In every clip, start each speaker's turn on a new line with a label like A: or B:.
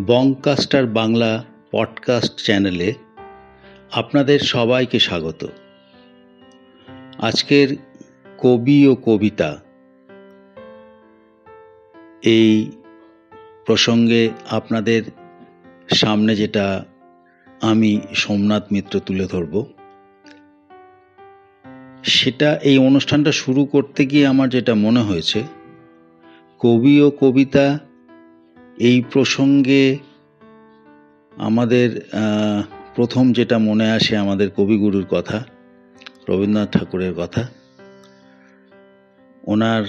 A: Bongcaster Bangla podcast চ্যানেলে আপনাদের সবাইকে স্বাগত। আজকের কবি ও কবিতা এই প্রসঙ্গে আপনাদের সামনে যেটা আমি সোমনাথ মিত্র তুলে ধরব, সেটা এই অনুষ্ঠানটা শুরু করতে গিয়ে আমার যেটা মনে হয়েছে, কবি ও কবিতা এই প্রসঙ্গে আমাদের প্রথম যেটা মনে আসে আমাদের কবিগুরুর কথা, রবীন্দ্রনাথ ঠাকুরের কথা, ওনার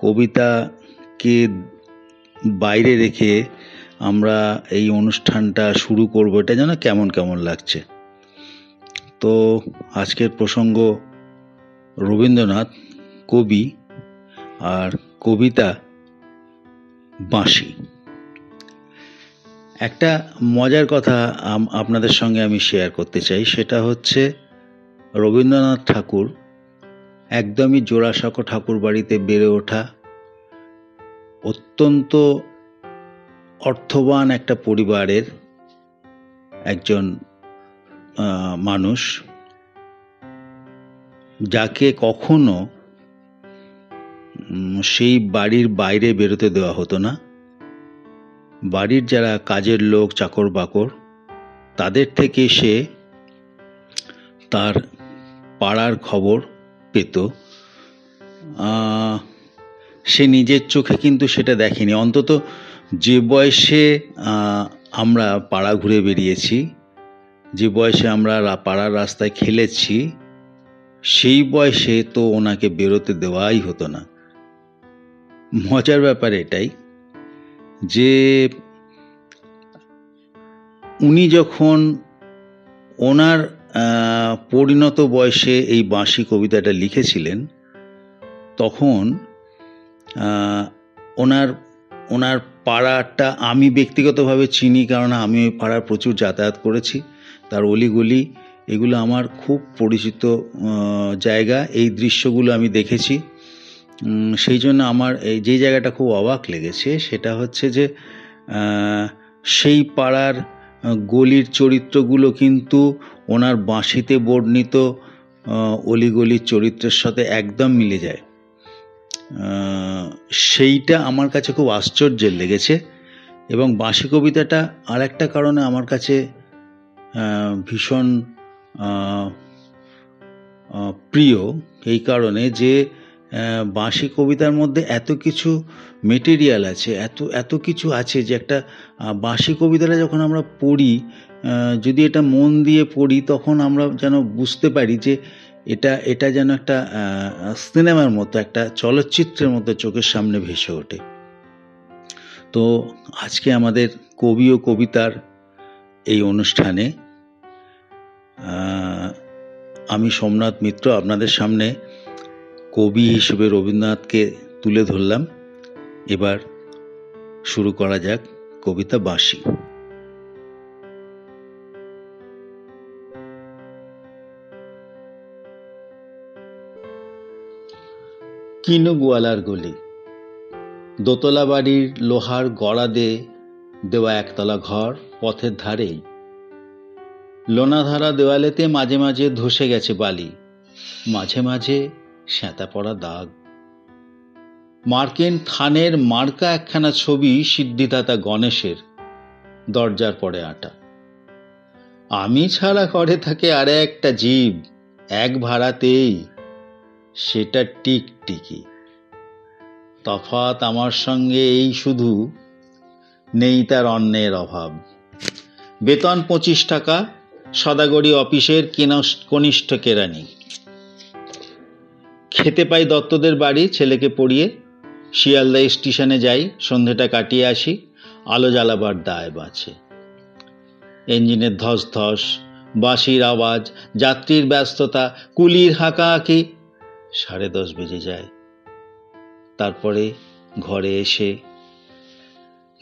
A: কবিতাকে বাইরে রেখে আমরা এই অনুষ্ঠানটা শুরু করব, এটা যেন কেমন কেমন লাগছে। তো আজকের প্রসঙ্গ রবীন্দ্রনাথ, কবি আর কবিতা বাঁশি। একটা মজার কথা আপনাদের সঙ্গে আমি শেয়ার করতে চাই। সেটা হচ্ছে রবীন্দ্রনাথ ঠাকুর একদমই জোড়াসাঁকো ঠাকুর বাড়িতে বেড়ে ওঠা অত্যন্ত অর্থবান একটা পরিবারের একজন মানুষ যাকে কখনো সেই বাড়ির বাইরে বেরোতে দেওয়া হতো না। বাড়ির যারা কাজের লোক চাকর বাকর তাদের থেকে সে তার পাড়ার খবর পেত। সে নিজের চোখে কিন্তু সেটা দেখেনি। অন্তত যে বয়সে আমরা পাড়া ঘুরে বেরিয়েছি, যে বয়সে আমরা পাড়ার রাস্তায় খেলেছি, সেই বয়সে তো ওনাকে বেরোতে দেওয়াই হতো না। মজার ব্যাপার এটাই। যে উনি যখন ওনার পরিণত বয়সে এই বাঁশি কবিতাটা লিখেছিলেন, তখন ওনার ওনার পাড়াটা আমি ব্যক্তিগতভাবে চিনি, কারণ আমি ওই পাড়ার প্রচুর যাতায়াত করেছি। তার অলিগলি, এগুলো আমার খুব পরিচিত জায়গা। এই দৃশ্যগুলো আমি দেখেছি। সেই জন্য আমার এই যে জায়গাটা খুব অবাক লেগেছে, সেটা হচ্ছে যে সেই পাড়ার গলির চরিত্রগুলো কিন্তু ওনার বাঁশিতে বর্ণিত অলিগলির চরিত্রের সাথে একদম মিলে যায়। সেইটা আমার কাছে খুব আশ্চর্যের লেগেছে এবং বাঁশি কবিতাটা আর একটা কারণে আমার কাছে ভীষণ প্রিয়, এই কারণে যে বাঁশি কবিতার মধ্যে এত কিছু মেটেরিয়াল আছে, এত এত কিছু আছে যে একটা বাঁশি কবিতাটা যখন আমরা পড়ি যদি এটা মন দিয়ে পড়ি, তখন আমরা যেন বুঝতে পারি যে এটা এটা যেন একটা সিনেমার মতো, একটা চলচ্চিত্রের মতো চোখের সামনে ভেসে ওঠে। তো আজকে আমাদের কবি ও কবিতার এই অনুষ্ঠানে আমি সোমনাথ মিত্র আপনাদের সামনে কবি হিসেবে রবীন্দ্রনাথকে তুলে ধরলাম। এবার শুরু করা যাক কবিতা বাঁশি। কিনু গোয়ালার গলি। দোতলা বাড়ির লোহার গড়া দে দেওয়া একতলা ঘর পথের ধারেই। লোনাধারা দেওয়ালেতে মাঝে মাঝে ধসে গেছে বালি। মাঝে মাঝে স্যাঁতা পড়া দাগ। মার্কেন থানের মার্কা একখানা ছবি সিদ্ধিদাতা গণেশের, দরজার পরে আটা। আমি ছাড়া করে থাকে আর একটা জীব, এক ভাড়াতেই, সেটা টিকটিকি। তফাৎ আমার সঙ্গে এই শুধু, নেই তার অন্যের অভাব। বেতন পঁচিশ টাকা, সদাগরি অফিসের কনিষ্ঠ কেরানি খেতে পাই দত্তদের বাড়ি, ছেলেকে পড়িয়ে। শিয়ালদা স্টেশনে যাই, সন্ধেটা কাটিয়ে আসি, আলো জ্বালাবার দায় বাঁচে। ইঞ্জিনের ধস ধস বাঁশির আওয়াজ, যাত্রীর ব্যস্ততা, কুলির হাঁকা হাঁকাহাঁকি, সাড়ে দশ বেজে যায়। তারপরে ঘরে এসে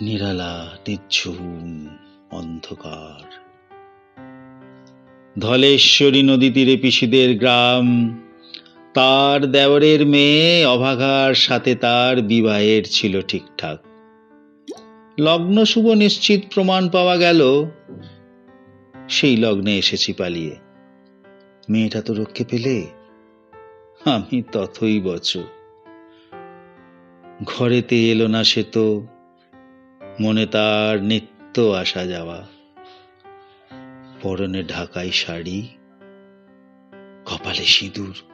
A: নিরালা নিঝুম অন্ধকার। ধলেশ্বরী নদী তীরে পিসিদের গ্রাম তার দেওরের মেয়ে অভাগার সাথে তার বিবাহের ছিল ঠিকঠাক। লগ্ন শুভ নিশ্চিত প্রমাণ পাওয়া গেল। সেই লগ্নে এসেছি পালিয়ে। মেয়েটা তো রক্ষে পেলে। আমি তথই বচ। ঘরেতে এলো না সে তো। মনে তার নিত্য আসা যাওয়া। পরনে ঢাকাই শাড়ি, কপালে সিঁদুর।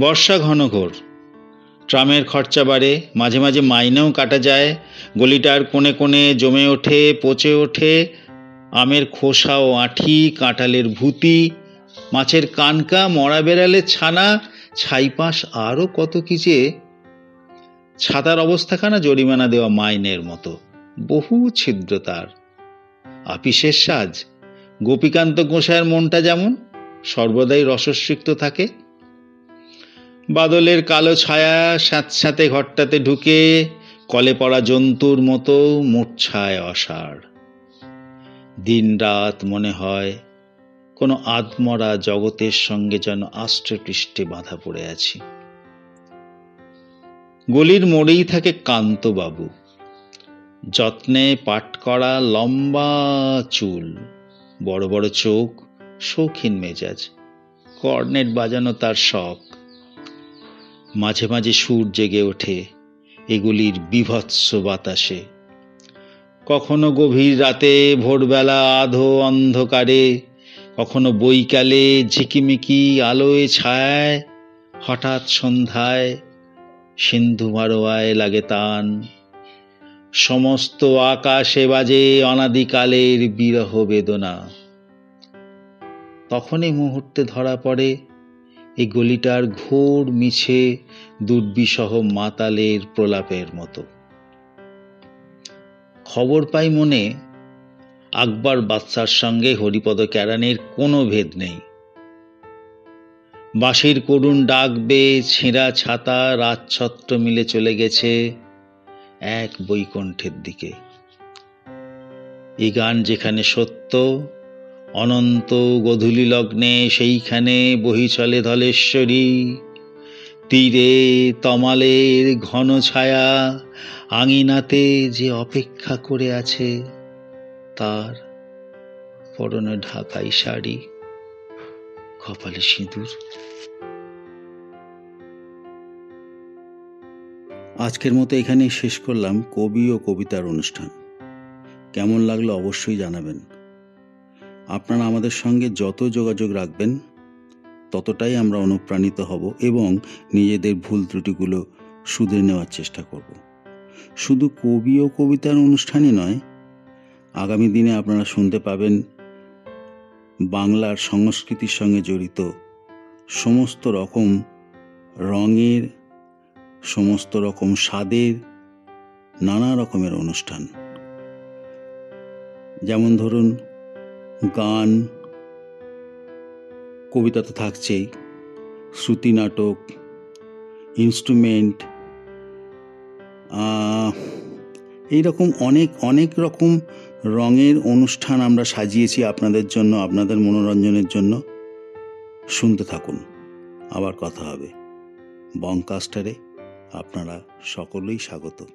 A: বর্ষা ঘন ঘোর। ট্রামের খরচা বাড়ে, মাঝে মাঝে মাইনেও কাটা যায়, গলিটার কোণে কোণে জমে ওঠে, পচে ওঠে, আমের খোসা ও আঁঠি, কাঁঠালের ভুতি, মাছের কানকা, মরা বেড়ালের ছানা, ছাইপাশ আরও কত কি যে। ছাতার অবস্থাখানা জরিমানা দেওয়া মাইনের মতো, বহু ছিদ্র তার। আপিসের সাজ, গোপীকান্ত গোসাইয়ের মনটা যেমন, সর্বদাই রসস্বিক্ত থাকে বাদলের কালো ছায়া স্যাঁতস্যাঁতে ঘরটাতে ঢুকে কলে পড়া জন্তুর মতো মূর্ছায় অসাড়। দিন রাত মনে হয় কোনো আদমরা জগতের সঙ্গে যেন আষ্টে পৃষ্ঠে বাঁধা পড়ে আছি। গলির মোড়েই থাকে কান্তবাবু। যত্নে পাট করা লম্বা চুল, বড় বড় চোখ, শৌখিন মেজাজ কর্নেট বাজানো তার শখ। মাঝে মাঝে সুর জেগে ওঠে, এগুলির বিভৎস বাতাসে। কখনো গভীর রাতে, ভোরবেলা আধো অন্ধকারে, কখনো বৈকালে ঝিকিমিকি আলোয় ছায়ায়, হঠাৎ সন্ধ্যায় সিন্ধু মারোয়ায় লাগে তান। সমস্ত আকাশে বাজে অনাদিকালের বিরহ বেদনা। তখনই মুহূর্তে ধরা পড়ে এই গলিটার ঘোর মিছে দুর্বিসহ মাতালের প্রলাপের মতো। খবর পাই মনে আকবর বাদশার সঙ্গে হরিপদ ক্যারানের কোনো ভেদ নেই। বাঁশির করুণ ডাক বেয়ে ছেঁড়া ছাতা রাজছত্র মিলে চলে গেছে এক বৈকুণ্ঠের দিকে। এই গান যেখানে সত্য অনন্ত গধূলি লগ্নে সেইখানে বহি চলে ধলেশ্বরী। তীরে তমালের ঘন ছায়া আঙিনাতে যে অপেক্ষা করে আছে, তার পরনে ঢাকাই শাড়ি, কপালে সিঁদুর। আজকের মতো এখানেই শেষ করলাম কবি ও কবিতার অনুষ্ঠান। কেমন লাগল অবশ্যই জানাবেন। আপনারা আমাদের সঙ্গে যত যোগাযোগ রাখবেন, ততটাই আমরা অনুপ্রাণিত হব এবং নিজেদের ভুল ত্রুটিগুলো শুধরে নেওয়ার চেষ্টা করব। শুধু কবি ও কবিতার অনুষ্ঠানই নয়, আগামী দিনে আপনারা শুনতে পাবেন বাংলার সংস্কৃতির সঙ্গে জড়িত সমস্ত রকম রঙের, সমস্ত রকম স্বাদের, নানা রকমের অনুষ্ঠান। যেমন ধরুন গান, কবিতা তো থাকছেই, শ্রুতি নাটক ইনস্ট্রুমেন্ট এইরকম অনেক অনেক রকম রঙের অনুষ্ঠান আমরা সাজিয়েছি আপনাদের জন্য, আপনাদের মনোরঞ্জনের জন্য। শুনতে থাকুন, আবার কথা হবে। বংকাস্টারে আপনারা সকলেই স্বাগত।